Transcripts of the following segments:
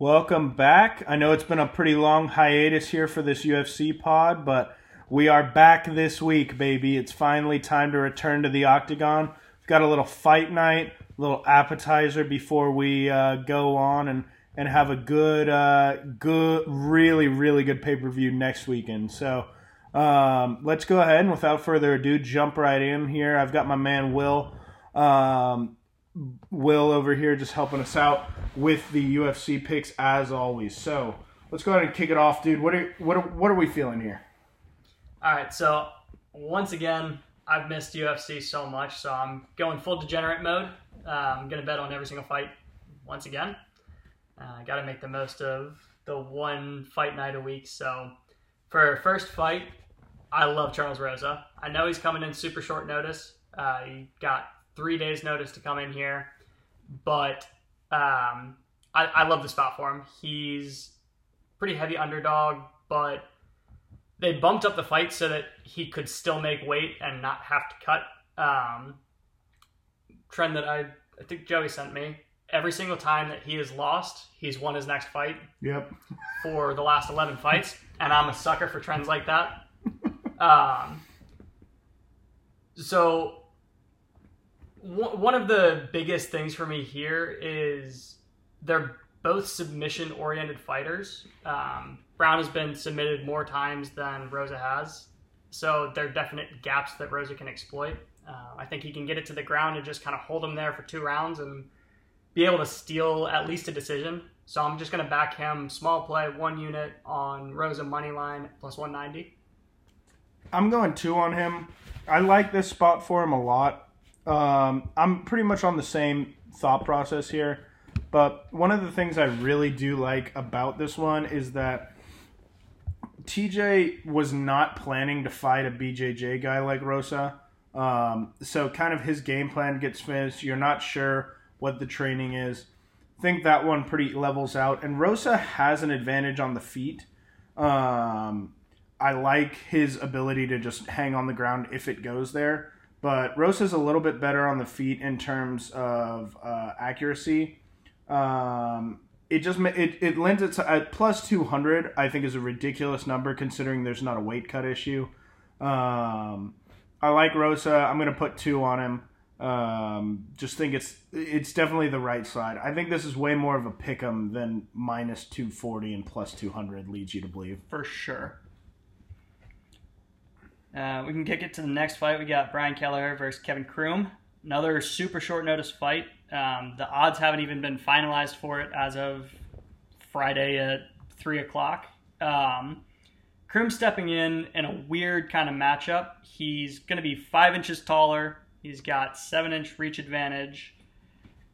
Welcome back. I know it's been a pretty long hiatus here for this UFC pod, but we are back this week, baby. It's finally time to return to the octagon. We've got a little fight night, a little appetizer before we uh, go on and, and have a good, uh, good, really, really good pay per view next weekend. So um, let's go ahead and without further ado, jump right in here. I've got my man Will. Um, Will over here just helping us out with the UFC picks as always. So let's go ahead and kick it off, dude. What are what are, what are we feeling here? All right, so once again, I've missed UFC so much, so I'm going full degenerate mode. Uh, I'm gonna bet on every single fight once again. Uh, I got to make the most of the one fight night a week. So for first fight, I love Charles Rosa. I know he's coming in super short notice. Uh, he got three days notice to come in here, but um, I, I love the spot for him. He's pretty heavy underdog, but they bumped up the fight so that he could still make weight and not have to cut. Um, trend that I I think Joey sent me. Every single time that he has lost, he's won his next fight Yep. for the last 11 fights, and I'm a sucker for trends like that. Um, so, one of the biggest things for me here is they're both submission oriented fighters. Um, Brown has been submitted more times than Rosa has, so there are definite gaps that Rosa can exploit. Uh, I think he can get it to the ground and just kind of hold him there for two rounds and be able to steal at least a decision. So I'm just going to back him small play, one unit on Rosa money line plus 190. I'm going two on him. I like this spot for him a lot. Um, I'm pretty much on the same thought process here. But one of the things I really do like about this one is that TJ was not planning to fight a BJJ guy like Rosa. Um, so kind of his game plan gets finished. You're not sure what the training is. think that one pretty levels out. And Rosa has an advantage on the feet. Um, I like his ability to just hang on the ground if it goes there. But Rosa's a little bit better on the feet in terms of uh, accuracy. Um, it just it it lends it to at plus two hundred. I think is a ridiculous number considering there's not a weight cut issue. Um, I like Rosa. I'm gonna put two on him. Um, just think it's it's definitely the right side. I think this is way more of a pick 'em than minus two forty and plus two hundred leads you to believe. for sure. Uh, we can kick it to the next fight. We got Brian Kelleher versus Kevin Croom. Another super short notice fight. Um, the odds haven't even been finalized for it as of Friday at three o'clock. Um, Croom stepping in in a weird kind of matchup. He's going to be five inches taller. He's got seven inch reach advantage,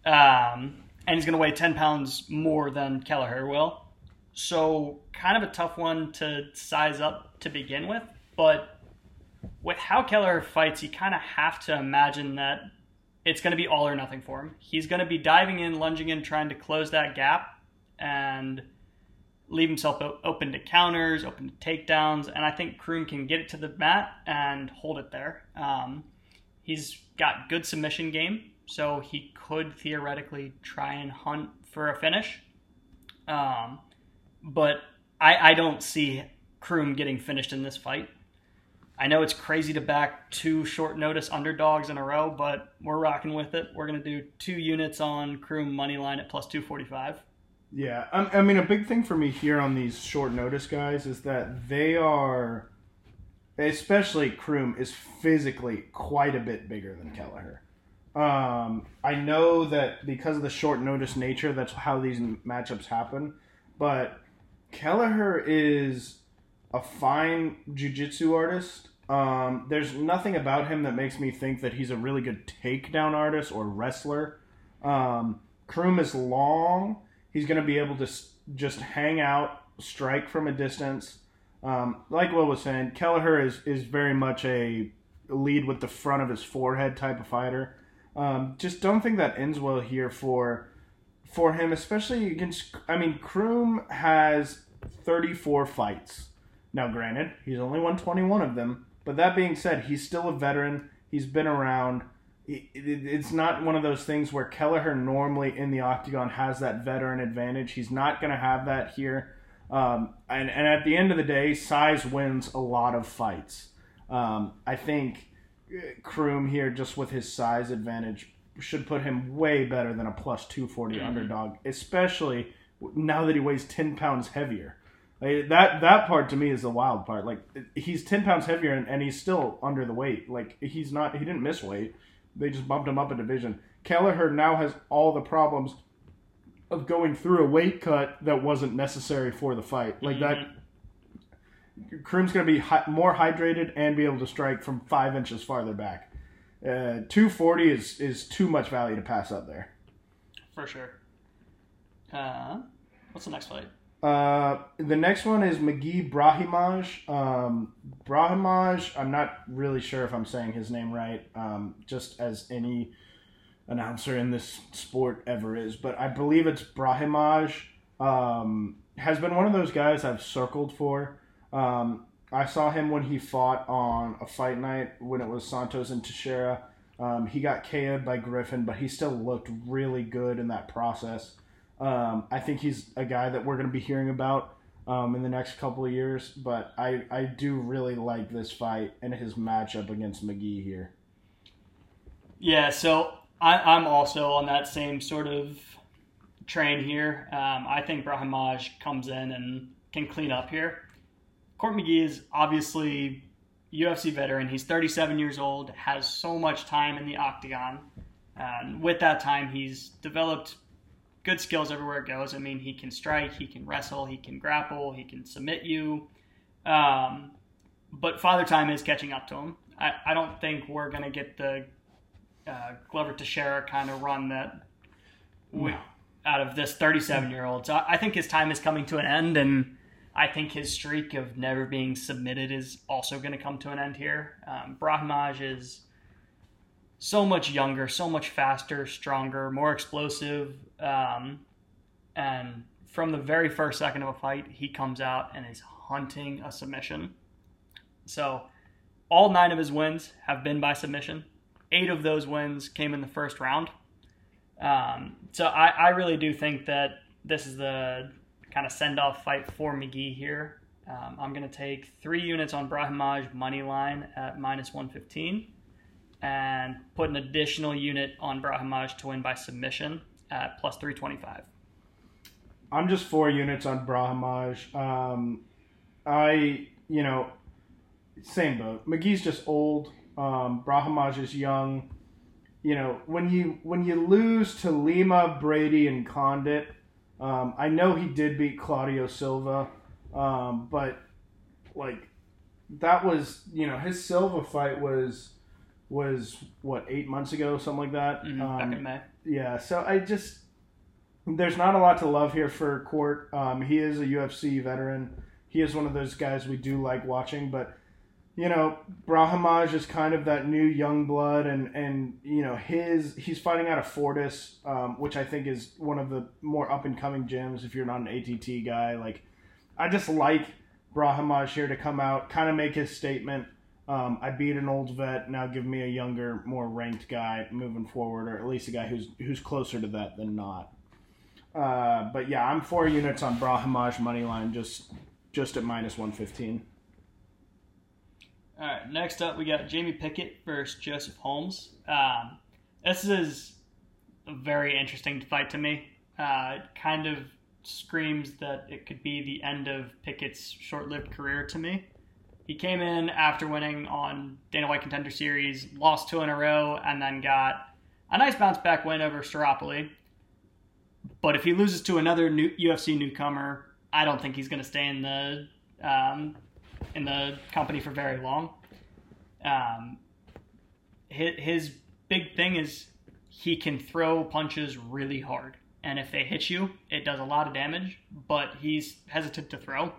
um, and he's going to weigh ten pounds more than Kelleher will. So kind of a tough one to size up to begin with, but with how Keller fights, you kind of have to imagine that it's going to be all or nothing for him. He's going to be diving in, lunging in, trying to close that gap and leave himself open to counters, open to takedowns, and I think Croom can get it to the mat and hold it there. Um, he's got good submission game, so he could theoretically try and hunt for a finish. Um, but I, I don't see Croom getting finished in this fight. I know it's crazy to back two short notice underdogs in a row, but we're rocking with it. We're going to do two units on Croom money line at plus 245. Yeah, I, I mean, a big thing for me here on these short notice guys is that they are, especially Croom, is physically quite a bit bigger than Kelleher. Um, I know that because of the short notice nature, that's how these matchups happen. But Kelleher is a fine jujitsu artist. Um, there's nothing about him that makes me think that he's a really good takedown artist or wrestler. Um, Croom is long. He's going to be able to just hang out, strike from a distance. Um, like Will was saying, Kelleher is, is very much a lead with the front of his forehead type of fighter. Um, just don't think that ends well here for for him, especially against. I mean, Croom has 34 fights. Now, granted, he's only won 21 of them, but that being said, he's still a veteran. He's been around. it's not one of those things where Kelleher normally in the octagon has that veteran advantage. He's not going to have that here. Um, and, and at the end of the day, size wins a lot of fights. Um, I think Croom here, just with his size advantage, should put him way better than a plus 240 mm-hmm. underdog, especially now that he weighs 10 pounds heavier. Like, that that part to me is the wild part. Like he's 10 pounds heavier and, and he's still under the weight. Like he's not he didn't miss weight. They just bumped him up a division. Kelleher now has all the problems of going through a weight cut that wasn't necessary for the fight. Like that Croom's going to be hi- more hydrated and be able to strike from 5 inches farther back. Uh, 240 is is too much value to pass up there. For sure. Uh, what's the next fight? Uh, the next one is McGee Brahimaj. Um, Brahimaj, I'm not really sure if I'm saying his name right, um, just as any announcer in this sport ever is, but I believe it's Brahimaj. Um, has been one of those guys I've circled for. Um, I saw him when he fought on a fight night when it was Santos and Teixeira. Um, he got KO'd by Griffin, but he still looked really good in that process. Um, I think he's a guy that we're going to be hearing about um, in the next couple of years, but I, I do really like this fight and his matchup against McGee here. Yeah, so I, am also on that same sort of train here. Um, I think Brahimaj comes in and can clean up here. Court McGee is obviously UFC veteran. He's 37 years old, has so much time in the octagon. And with that time, he's developed good skills everywhere it goes. I mean, he can strike, he can wrestle, he can grapple, he can submit you. Um, but Father Time is catching up to him. I, I don't think we're going to get the uh, Glover Teixeira kind of run that no. out of this 37 year old. So I, I think his time is coming to an end, and I think his streak of never being submitted is also going to come to an end here. Um, Brahimaj is so much younger, so much faster, stronger, more explosive. Um, and from the very first second of a fight, he comes out and is hunting a submission. So all nine of his wins have been by submission. Eight of those wins came in the first round. Um, so I, I really do think that this is the kind of send off fight for McGee here. Um, I'm going to take three units on Brahimaj money line at minus 115 and put an additional unit on Brahimaj to win by submission at plus 325. I'm just four units on Brahimaj. Um, I, you know, same boat. McGee's just old. Um, Brahimaj is young. You know, when you when you lose to Lima, Brady, and Condit, um, I know he did beat Claudio Silva, um, but like that was you know his Silva fight was was what eight months ago, something like that. Mm-hmm, um, back in May. Yeah, so I just there's not a lot to love here for Court. Um, he is a UFC veteran. He is one of those guys we do like watching, but you know, Brahimaj is kind of that new young blood, and and you know his he's fighting out of Fortis, um, which I think is one of the more up and coming gyms. If you're not an ATT guy, like I just like Brahimaj here to come out, kind of make his statement. Um, I beat an old vet. Now give me a younger, more ranked guy moving forward, or at least a guy who's who's closer to that than not. Uh, but yeah, I'm four units on Brahimaj money line, just just at minus one fifteen. All right, next up we got Jamie Pickett versus Joseph Holmes. Um, this is a very interesting fight to me. Uh, it kind of screams that it could be the end of Pickett's short-lived career to me. He came in after winning on Dana White Contender Series, lost two in a row, and then got a nice bounce back win over Staropoli. But if he loses to another new UFC newcomer, I don't think he's going to stay in the um, in the company for very long. Um, his, his big thing is he can throw punches really hard, and if they hit you, it does a lot of damage. But he's hesitant to throw.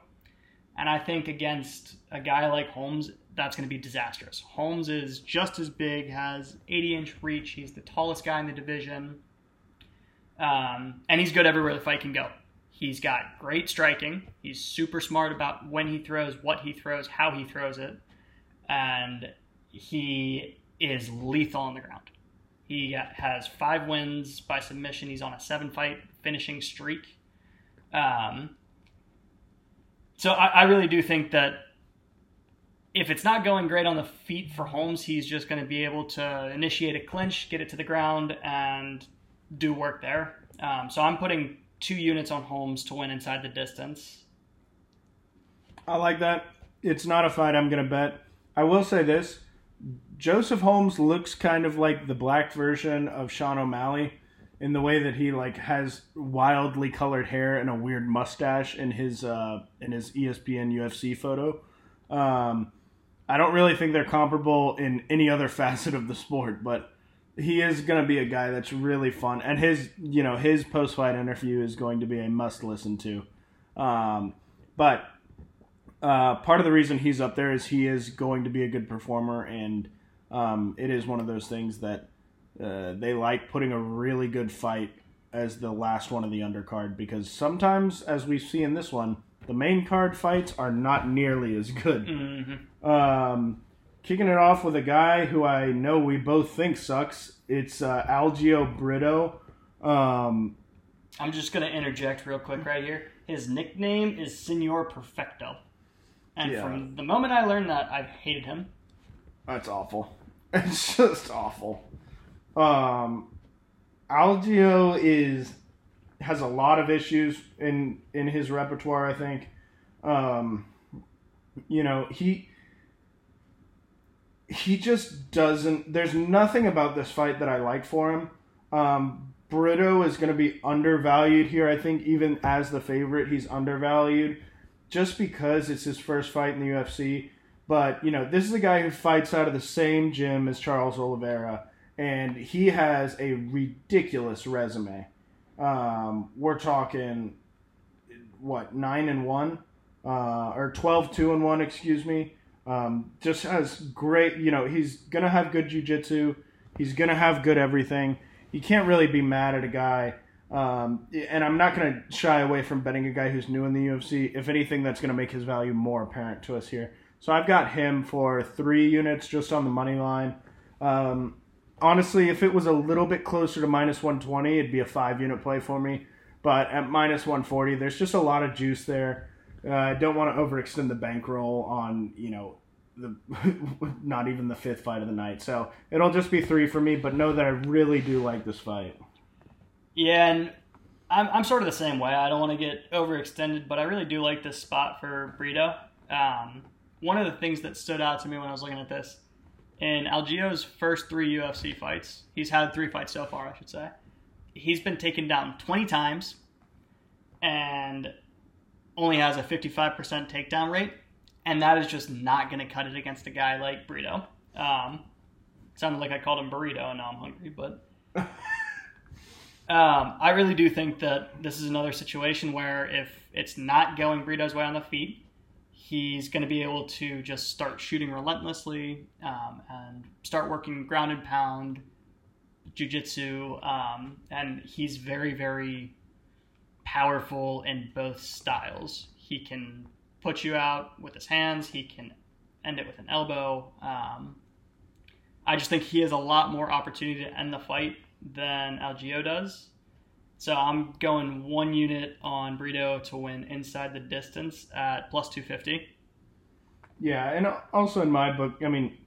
And I think against a guy like Holmes, that's going to be disastrous. Holmes is just as big, has 80 inch reach. He's the tallest guy in the division. Um, and he's good everywhere the fight can go. He's got great striking. He's super smart about when he throws, what he throws, how he throws it. And he is lethal on the ground. He has five wins by submission. He's on a seven fight finishing streak. Um, so I, I really do think that if it's not going great on the feet for Holmes, he's just going to be able to initiate a clinch, get it to the ground, and do work there. Um, so I'm putting two units on Holmes to win inside the distance. I like that. It's not a fight I'm going to bet. I will say this Joseph Holmes looks kind of like the black version of Sean O'Malley in the way that he like has wildly colored hair and a weird mustache in his uh, in his ESPN UFC photo. Um, I don't really think they're comparable in any other facet of the sport, but he is going to be a guy that's really fun, and his you know his post fight interview is going to be a must listen to. Um, but uh, part of the reason he's up there is he is going to be a good performer, and um, it is one of those things that uh, they like putting a really good fight as the last one of the undercard because sometimes, as we see in this one, the main card fights are not nearly as good. Mm-hmm. Um, kicking it off with a guy who I know we both think sucks. It's uh, Algeo Brito. Um, I'm just going to interject real quick right here. His nickname is Senor Perfecto. And Yeah. from the moment I learned that, I've hated him. that's awful. It's just awful. Um, Algeo is has a lot of issues in in his repertoire. I think. Um, you know he he just doesn't. There's nothing about this fight that I like for him. Um, Brito is going to be undervalued here. I think even as the favorite, he's undervalued just because it's his first fight in the UFC. But you know, this is a guy who fights out of the same gym as Charles Oliveira, and he has a ridiculous resume. Um, we're talking what nine and one, uh, or 12 2 and one, excuse me. Um, just has great, you know, he's gonna have good jujitsu. He's gonna have good everything. You can't really be mad at a guy. Um, and I'm not to shy away from betting a guy who's new in the UFC. If anything, that's to make his value more apparent to us here. So I've got him for three units just on the money line. Um, honestly, if it was a little bit closer to minus 120, it'd be a five unit play for me. But at minus 140, there's just a lot of juice there. Uh, I don't want to overextend the bankroll on, you know, the not even the fifth fight of the night. So it'll just be three for me, but know that I really do like this fight. Yeah, and I'm, I'm sort of the same way. I don't want to get overextended, but I really do like this spot for Brito. Um, one of the things that stood out to me when I was looking at this, in Algeo's first three UFC fights, he's had three fights so far, I should say. He's been taken down 20 times and only has a 55% takedown rate, and that is just not going to cut it against a guy like Burrito. Um, sounded like I called him burrito, and now I'm hungry, but um, I really do think that this is another situation where if it's not going Burrito's way on the feet, he's going to be able to just start shooting relentlessly um, and start working ground and pound, jujitsu, um, and he's very, very powerful in both styles. He can put you out with his hands. He can end it with an elbow. Um, I just think he has a lot more opportunity to end the fight than Algeo does. So I'm going one unit on Brito to win inside the distance at plus 250. Yeah, and also in my book, I mean,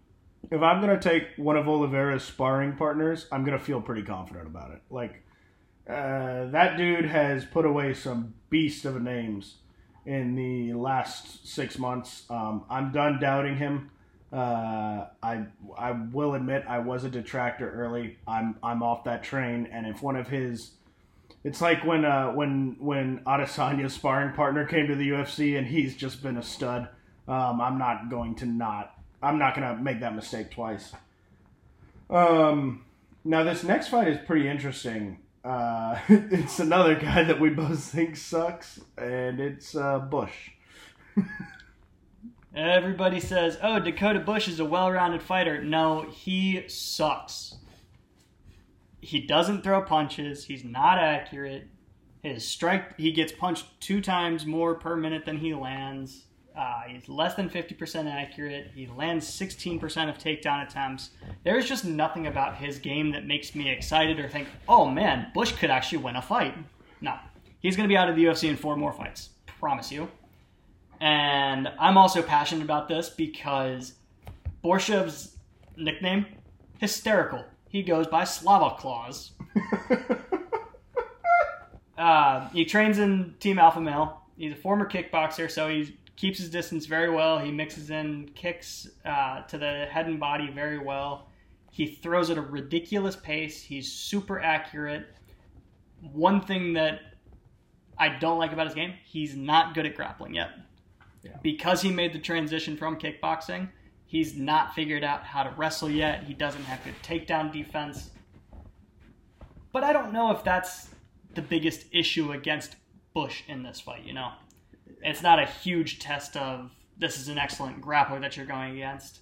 if I'm gonna take one of Oliveira's sparring partners, I'm gonna feel pretty confident about it. Like, uh, that dude has put away some beast of names in the last six months. Um, I'm done doubting him. Uh, I I will admit I was a detractor early. I'm I'm off that train, and if one of his it's like when uh, when when Adesanya's sparring partner came to the UFC and he's just been a stud. Um, I'm not going to not. I'm not going to make that mistake twice. Um, now this next fight is pretty interesting. Uh, it's another guy that we both think sucks, and it's uh, Bush. Everybody says, "Oh, Dakota Bush is a well-rounded fighter." No, he sucks. He doesn't throw punches. He's not accurate. His strike, he gets punched two times more per minute than he lands. Uh, he's less than 50% accurate. He lands 16% of takedown attempts. There's just nothing about his game that makes me excited or think, oh man, Bush could actually win a fight. No. He's going to be out of the UFC in four more fights. Promise you. And I'm also passionate about this because Borshchev's nickname, hysterical. He goes by Slava Claus. uh, he trains in Team Alpha Male. He's a former kickboxer, so he keeps his distance very well. He mixes in kicks uh, to the head and body very well. He throws at a ridiculous pace. He's super accurate. One thing that I don't like about his game, he's not good at grappling yet. Yeah. Because he made the transition from kickboxing, he's not figured out how to wrestle yet. He doesn't have good takedown defense. But I don't know if that's the biggest issue against Bush in this fight, you know? It's not a huge test of this is an excellent grappler that you're going against.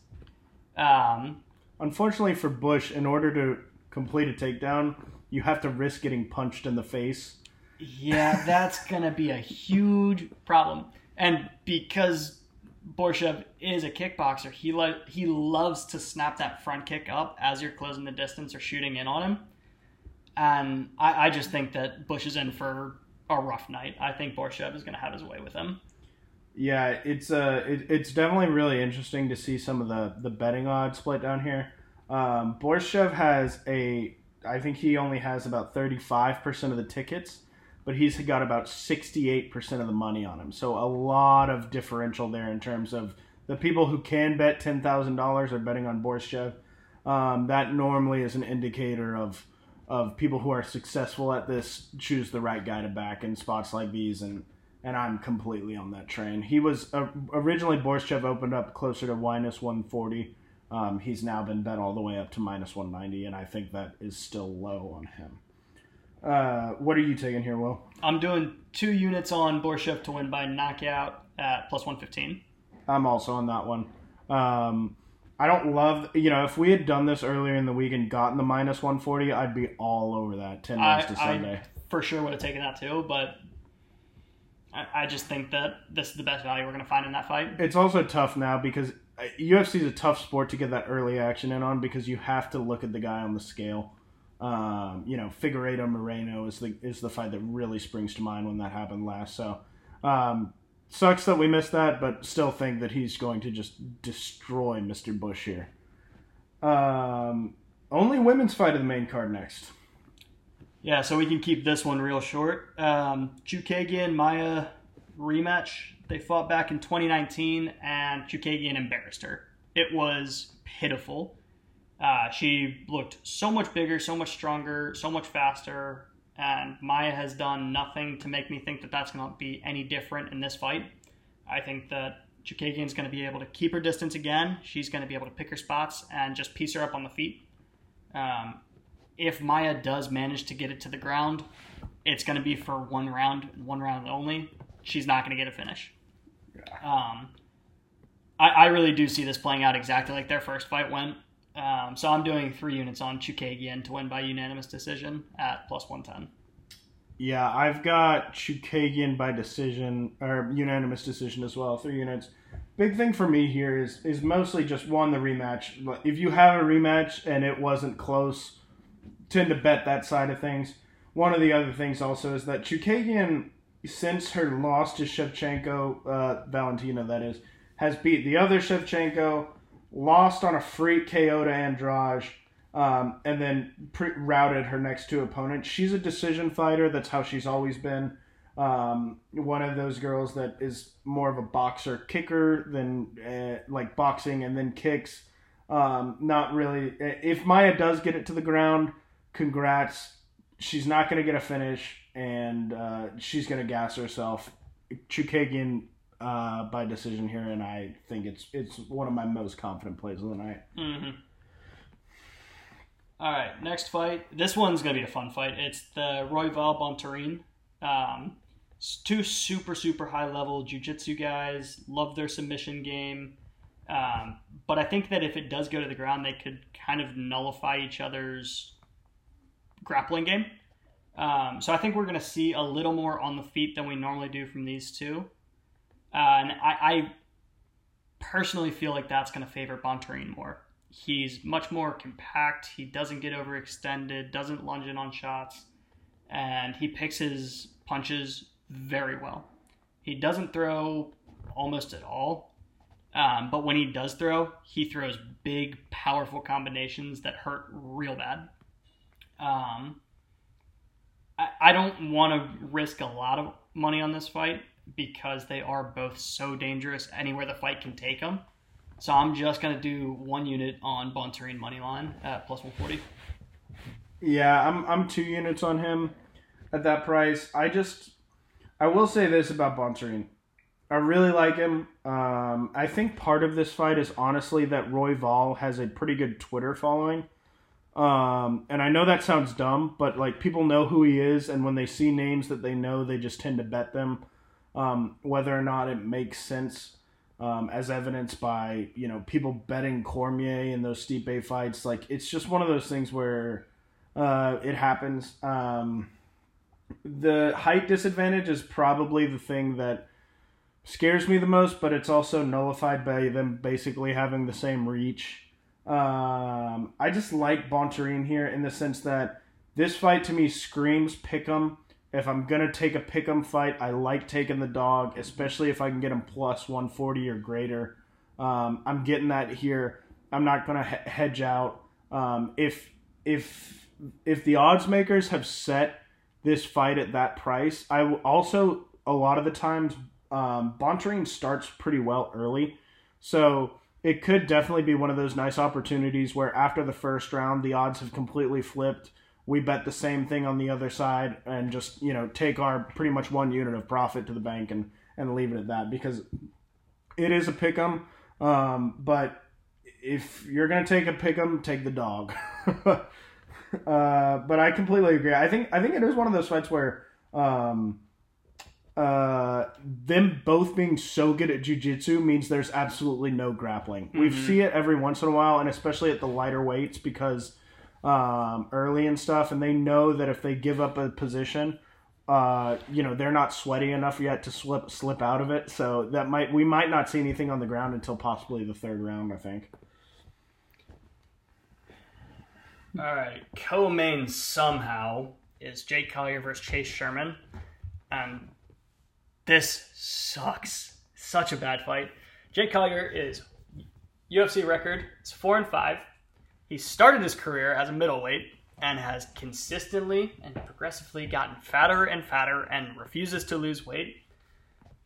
Um, Unfortunately for Bush, in order to complete a takedown, you have to risk getting punched in the face. Yeah, that's going to be a huge problem. And because Borshchev is a kickboxer, he lo- he loves to snap that front kick up as you're closing the distance or shooting in on him. And I, I just think that Bush is in for a rough night. I think Borshchev is going to have his way with him. Yeah, it's uh, it, it's definitely really interesting to see some of the the betting odds split down here. Um, Borshev has a, I think he only has about thirty five percent of the tickets, but he's got about sixty eight percent of the money on him. So a lot of differential there in terms of the people who can bet ten thousand dollars are betting on Borshchev. Um, that normally is an indicator of of people who are successful at this choose the right guy to back in spots like these and and I'm completely on that train. He was uh, originally Borshchev opened up closer to minus 140. Um, he's now been bet all the way up to minus 190, and I think that is still low on him. Uh, what are you taking here, Will? I'm doing two units on Borshchev to win by knockout at plus 115. I'm also on that one. Um, I don't love, you know, if we had done this earlier in the week and gotten the minus 140, I'd be all over that 10 I, days to Sunday. I for sure would have taken that too, but I, I just think that this is the best value we're going to find in that fight. It's also tough now because uh, UFC is a tough sport to get that early action in on because you have to look at the guy on the scale. Um, you know, Figueiredo Moreno is the is the fight that really springs to mind when that happened last. So, um, sucks that we missed that, but still think that he's going to just destroy Mr. Bush here. Um, only women's fight of the main card next. Yeah, so we can keep this one real short. Um, Chookagian Maia rematch. They fought back in 2019, and Chookagian embarrassed her. It was pitiful. Uh, she looked so much bigger, so much stronger, so much faster, and Maia has done nothing to make me think that that's going to be any different in this fight. I think that Chookagian's going to be able to keep her distance again. She's going to be able to pick her spots and just piece her up on the feet. Um, if Maia does manage to get it to the ground, it's going to be for one round, one round only. She's not going to get a finish. Um, I, I really do see this playing out exactly like their first fight went. Um, so I'm doing three units on Chookagian to win by unanimous decision at plus 110. Yeah, I've got Chookagian by decision or unanimous decision as well. Three units. Big thing for me here is is mostly just one the rematch. If you have a rematch and it wasn't close, tend to bet that side of things. One of the other things also is that Chookagian, since her loss to Shevchenko, uh, Valentina that is, has beat the other Shevchenko, lost on a freak KO to Andrade, um, and then pre- routed her next two opponents. She's a decision fighter. That's how she's always been. Um, one of those girls that is more of a boxer kicker than uh, like boxing and then kicks. Um, not really. If Maia does get it to the ground, congrats. She's not going to get a finish, and uh, she's going to gas herself. Chookagian uh, by decision here, and I think it's it's one of my most confident plays of the night. Mm-hmm. All right, next fight. This one's gonna be a fun fight. It's the Royval Bontorin. Um, two super super high level jiu-jitsu guys. Love their submission game. Um, but I think that if it does go to the ground, they could kind of nullify each other's grappling game. Um, so I think we're going to see a little more on the feet than we normally do from these two. Uh, and I, I personally feel like that's going to favor Bontorin more. He's much more compact. He doesn't get overextended, doesn't lunge in on shots, and he picks his punches very well. He doesn't throw almost at all, um, but when he does throw, he throws big, powerful combinations that hurt real bad. Um, I, I don't want to risk a lot of money on this fight because they are both so dangerous anywhere the fight can take them. So I'm just going to do one unit on Bontorin money line at plus 140. Yeah, I'm I'm two units on him at that price. I just I will say this about Bontorin. I really like him. Um, I think part of this fight is honestly that Royval has a pretty good Twitter following. Um, and I know that sounds dumb, but like people know who he is, and when they see names that they know, they just tend to bet them, um, whether or not it makes sense, um, as evidenced by you know people betting Cormier in those steep Stipe fights. Like it's just one of those things where uh, it happens. Um, the height disadvantage is probably the thing that scares me the most, but it's also nullified by them basically having the same reach. Um, I just like Bontorin here in the sense that this fight to me screams pick'em. If I'm gonna take a pick'em fight, I like taking the dog, especially if I can get him plus 140 or greater. Um, I'm getting that here. I'm not gonna he- hedge out. Um, if if if the odds makers have set this fight at that price, I also a lot of the times um, starts pretty well early, so it could definitely be one of those nice opportunities where after the first round the odds have completely flipped. We bet the same thing on the other side and just you know take our pretty much one unit of profit to the bank and and leave it at that because it is a pick 'em. Um, but if you're gonna take a pick 'em, take the dog. uh, but I completely agree. I think I think it is one of those fights where um, uh, them both being so good at jujitsu means there's absolutely no grappling. We see it every once in a while, and especially at the lighter weights because um, early and stuff, and they know that if they give up a position, uh, you know they're not sweaty enough yet to slip slip out of it. So that might we might not see anything on the ground until possibly the third round. I think. All right, co-main somehow is Jake Collier versus Chase Sherman, and this sucks. Such a bad fight. Jake Collier is UFC record. It's four and five. He started his career as a middleweight and has consistently and progressively gotten fatter and fatter and refuses to lose weight.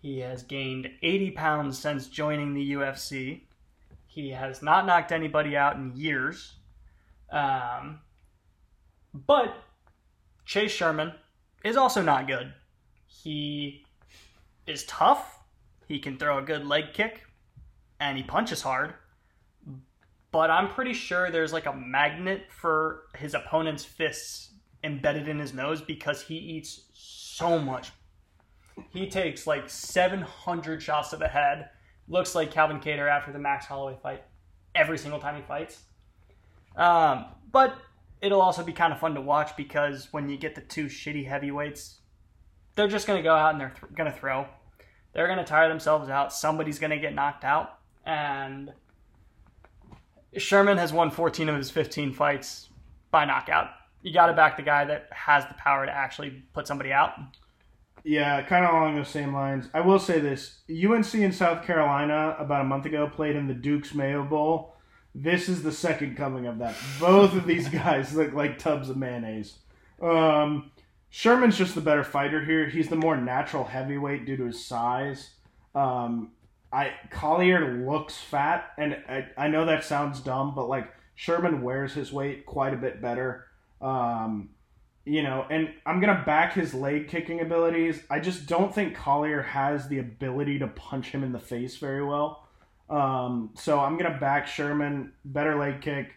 He has gained 80 pounds since joining the UFC. He has not knocked anybody out in years. Um, but Chase Sherman is also not good. He is tough. He can throw a good leg kick, and he punches hard. But I'm pretty sure there's like a magnet for his opponent's fists embedded in his nose because he eats so much. He takes like 700 shots to the head. Looks like Calvin Kattar after the Max Holloway fight every single time he fights. Um, but it'll also be kind of fun to watch because when you get the two shitty heavyweights, they're just going to go out and they're th- going to throw. They're going to tire themselves out. Somebody's going to get knocked out. And Sherman has won 14 of his 15 fights by knockout. You got to back the guy that has the power to actually put somebody out. Yeah, kind of along those same lines. I will say this: UNC in South Carolina about a month ago played in the Duke's Mayo Bowl. This is the second coming of that. Both of these guys look like tubs of mayonnaise. Um, Sherman's just the better fighter here. He's the more natural heavyweight due to his size. Um, I Collier looks fat, and I, I know that sounds dumb, but like Sherman wears his weight quite a bit better. Um, you know, and I'm gonna back his leg kicking abilities. I just don't think Collier has the ability to punch him in the face very well. Um, so I'm gonna back Sherman, better leg kick,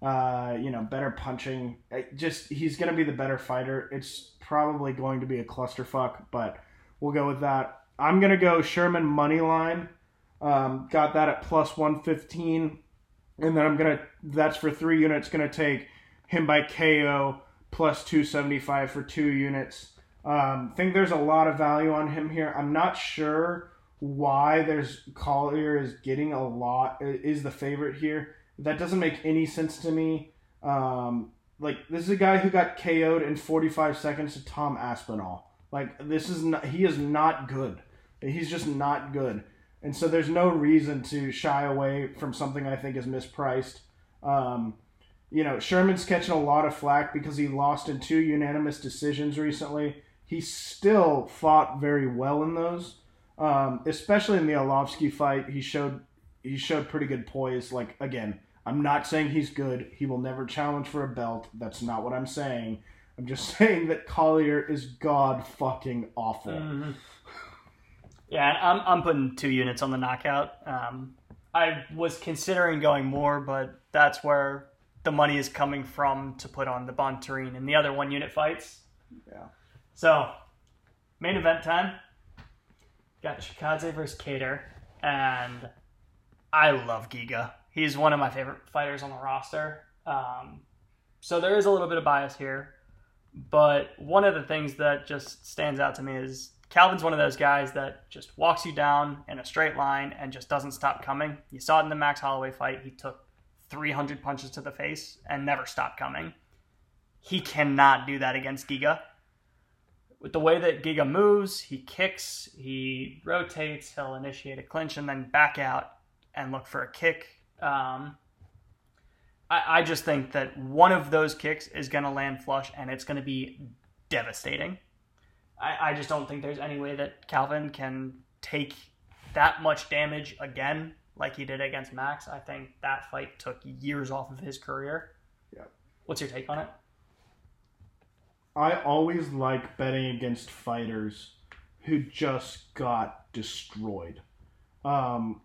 uh, you know, better punching. Just he's gonna be the better fighter. It's probably going to be a clusterfuck, but we'll go with that. I'm gonna go Sherman money line. Um, got that at plus one fifteen, and then I'm gonna that's for three units. Gonna take him by KO plus 275 for two units. Um, think there's a lot of value on him here. I'm not sure why there's Collier is getting a lot is the favorite here. That doesn't make any sense to me. Um, like this is a guy who got KO'd in 45 seconds to Tom Aspinall. Like this is not he is not good. He's just not good. And so there's no reason to shy away from something I think is mispriced. Um, you know, Sherman's catching a lot of flack because he lost in two unanimous decisions recently. He still fought very well in those, um, especially in the Arlovsky fight. He showed he showed pretty good poise. Like again, I'm not saying he's good. He will never challenge for a belt. That's not what I'm saying. I'm just saying that Collier is god fucking awful. Mm-hmm. Yeah, I'm I'm putting two units on the knockout. Um, I was considering going more, but that's where the money is coming from to put on the Bontorin and the other one unit fights. Yeah. So, main event time. Got Chikadze versus Kattar, and I love Giga. He's one of my favorite fighters on the roster. Um, so there is a little bit of bias here, but one of the things that just stands out to me is Calvin's one of those guys that just walks you down in a straight line and just doesn't stop coming. You saw it in the Max Holloway fight. He took 300 punches to the face and never stopped coming. He cannot do that against Giga with the way that Giga moves, he kicks, he rotates, he'll initiate a clinch and then back out and look for a kick. Um, I, I just think that one of those kicks is going to land flush and it's going to be devastating. I, I just don't think there's any way that Calvin can take that much damage again like he did against Max. I think that fight took years off of his career. Yeah. What's your take on it? I always like betting against fighters who just got destroyed. Um,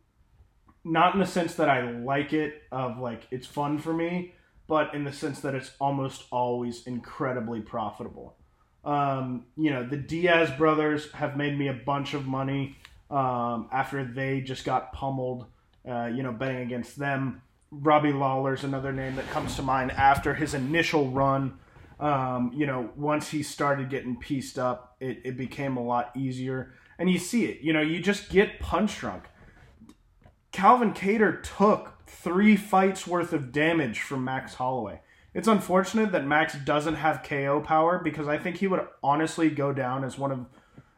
not in the sense that I like it, of like it's fun for me, but in the sense that it's almost always incredibly profitable. Um, you know, the Diaz brothers have made me a bunch of money um, after they just got pummeled, uh, you know, betting against them. Robbie Lawler's another name that comes to mind after his initial run um, you know, once he started getting pieced up, it, it became a lot easier. And you see it, you know, you just get punch drunk. Calvin Kattar took three fights worth of damage from Max Holloway. It's unfortunate that Max doesn't have KO power because I think he would honestly go down as one of.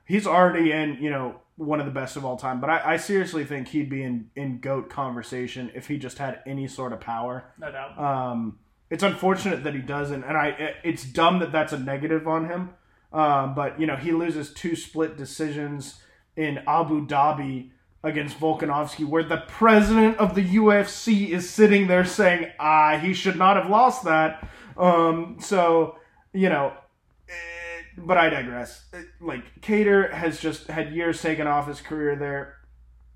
He's already in, you know, one of the best of all time, but I, I seriously think he'd be in, in GOAT conversation if he just had any sort of power. No doubt. Um, it's unfortunate that he doesn't, and I it's dumb that that's a negative on him. Um, but you know he loses two split decisions in Abu Dhabi against Volkanovski, where the president of the UFC is sitting there saying, "Ah, he should not have lost that." Um, so you know, eh, but I digress. Like Kattar has just had years taken off his career there.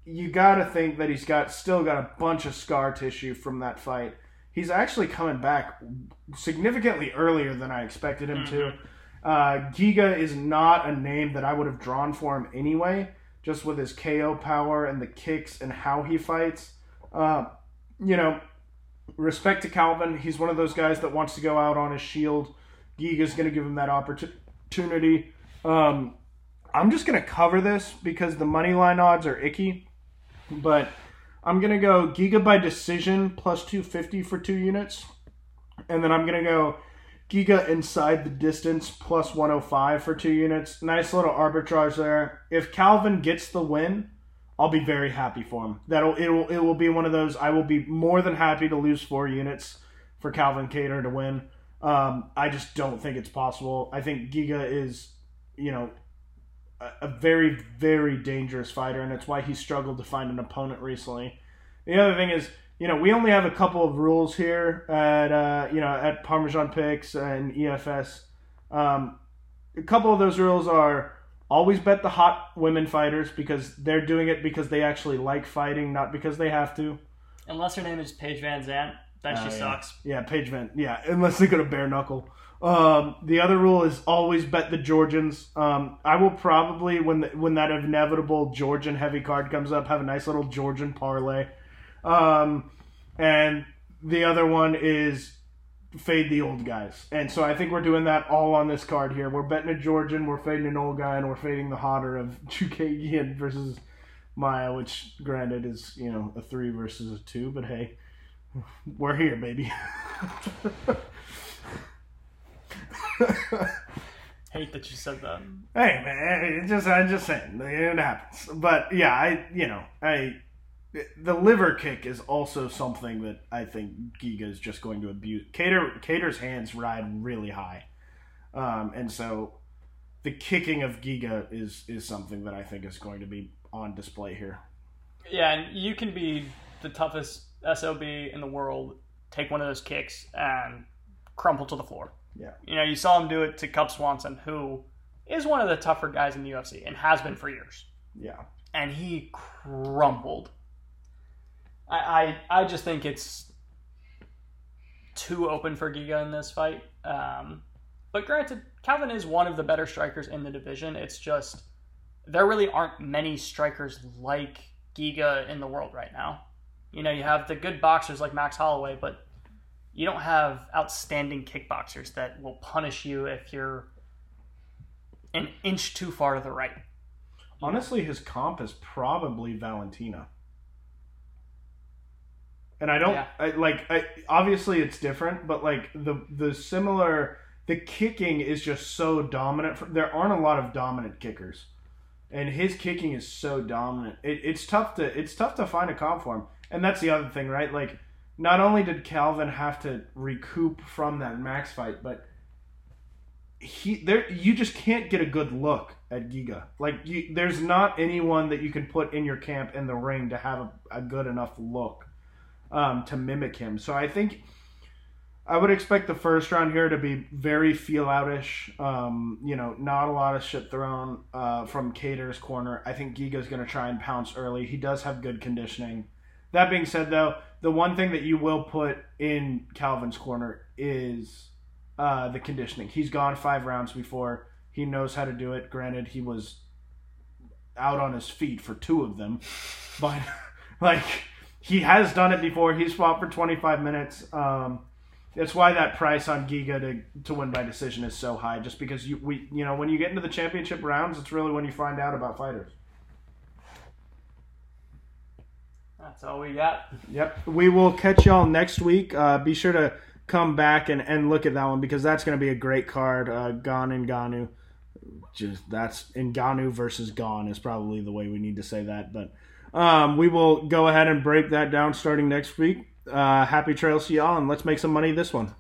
You got to think that he's got still got a bunch of scar tissue from that fight he's actually coming back significantly earlier than I expected him mm-hmm. to. Uh, Giga is not a name that I would have drawn for him anyway, just with his KO power and the kicks and how he fights. Uh, you know, respect to Calvin. He's one of those guys that wants to go out on his shield. Giga's going to give him that opportunity. Um, I'm just going to cover this because the money line odds are icky, but I'm gonna go Giga by decision plus 250 for two units, and then I'm gonna go Giga inside the distance plus 105 for two units. Nice little arbitrage there. If Calvin gets the win, I'll be very happy for him. That'll it will it will be one of those. I will be more than happy to lose four units for Calvin Kattar to win. Um, I just don't think it's possible. I think Giga is, you know, a, very, very dangerous fighter, and it's why he struggled to find an opponent recently. The other thing is, you know, we only have a couple of rules here at, uh, you know, at Parmesan Picks and EFS. Um, a couple of those rules are always bet the hot women fighters because they're doing it because they actually like fighting, not because they have to. Unless her name is Paige VanZant, then she uh, yeah. sucks. Yeah, Paige Van. Yeah, unless they go to bare knuckle. Um, the other rule is always bet the Georgians. Um, I will probably when the, when that inevitable Georgian heavy card comes up, have a nice little Georgian parlay. Um, and the other one is fade the old guys. And so I think we're doing that all on this card here. We're betting a Georgian, we're fading an old guy, and we're fading the hotter of Chookagian versus Maia, which granted is you know a three versus a two, but hey, we're here, baby. Hate that you said that. hey man, it just I'm just saying it happens. But yeah, I you know I the liver kick is also something that I think Giga is just going to abuse. Kattar Kattar's hands ride really high, um, and so the kicking of Giga is is something that I think is going to be on display here. Yeah, and you can be the toughest SOB in the world, take one of those kicks and crumple to the floor. Yeah. You know, you saw him do it to Cub Swanson, who is one of the tougher guys in the UFC and has been for years. Yeah. And he crumbled. I I, I just think it's too open for Giga in this fight. Um, but granted, Calvin is one of the better strikers in the division. It's just there really aren't many strikers like Giga in the world right now. You know, you have the good boxers like Max Holloway, but you don't have outstanding kickboxers that will punish you if you're an inch too far to the right. Honestly, his comp is probably Valentina. And I don't Yeah. I, like. I, obviously, it's different, but like the the similar, the kicking is just so dominant. There aren't a lot of dominant kickers, and his kicking is so dominant. It, it's tough to it's tough to find a comp for him, and that's the other thing, right? Like, not only did Calvin have to recoup from that Max fight, but he there you just can't get a good look at Giga. Like you, there's not anyone that you can put in your camp in the ring to have a, a good enough look um, to mimic him. So I think I would expect the first round here to be very feel outish. Um, you know, not a lot of shit thrown uh, from Kattar's corner. I think Giga's going to try and pounce early. He does have good conditioning. That being said, though, the one thing that you will put in Calvin's corner is uh, the conditioning. He's gone five rounds before. He knows how to do it. Granted, he was out on his feet for two of them, but like he has done it before. He's fought for 25 minutes. Um, that's why that price on Giga to, to win by decision is so high. Just because you we you know when you get into the championship rounds, it's really when you find out about fighters. That's all we got. Yep. We will catch y'all next week. Uh, be sure to come back and, and look at that one because that's going to be a great card. Uh, Gane and Ganu. Just that's Ngannou versus Gane is probably the way we need to say that. But um, we will go ahead and break that down starting next week. Uh, happy trails to y'all, and let's make some money this one.